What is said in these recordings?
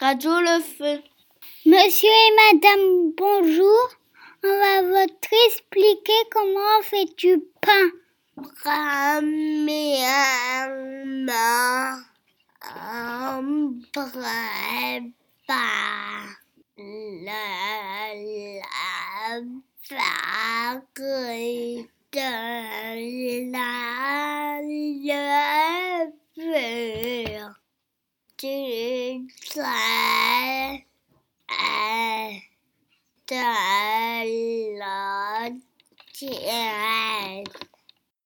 Radio Le Feu. Monsieur et Madame, bonjour. On va vous expliquer comment on fait du pain.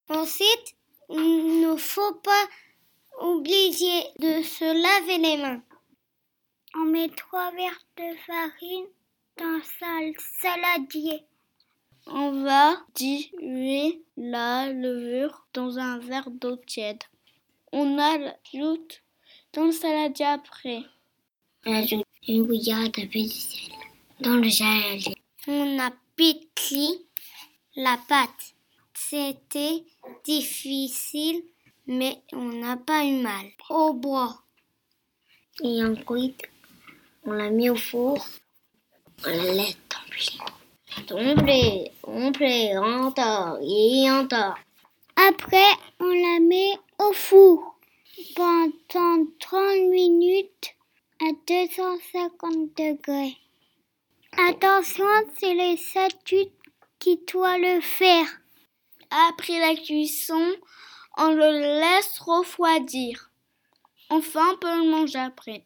Ensuite, il ne faut pas oublier de se laver les mains. On met trois verres de farine dans un saladier. On va diluer la levure dans un verre d'eau tiède. On ajoute dans le saladier après. On ajoute une bouillade de sel dans le saladier. On a pétri la pâte. C'était difficile, mais on n'a pas eu mal. Au bois. Et ensuite, on l'a mis au four. On la laisse tomber. Tomber, tomber, encore et encore. Après, on la met au four pendant 30 minutes à 250 degrés. Attention, c'est les statues qui doivent le faire. Après la cuisson, on le laisse refroidir. Enfin, on peut le manger après.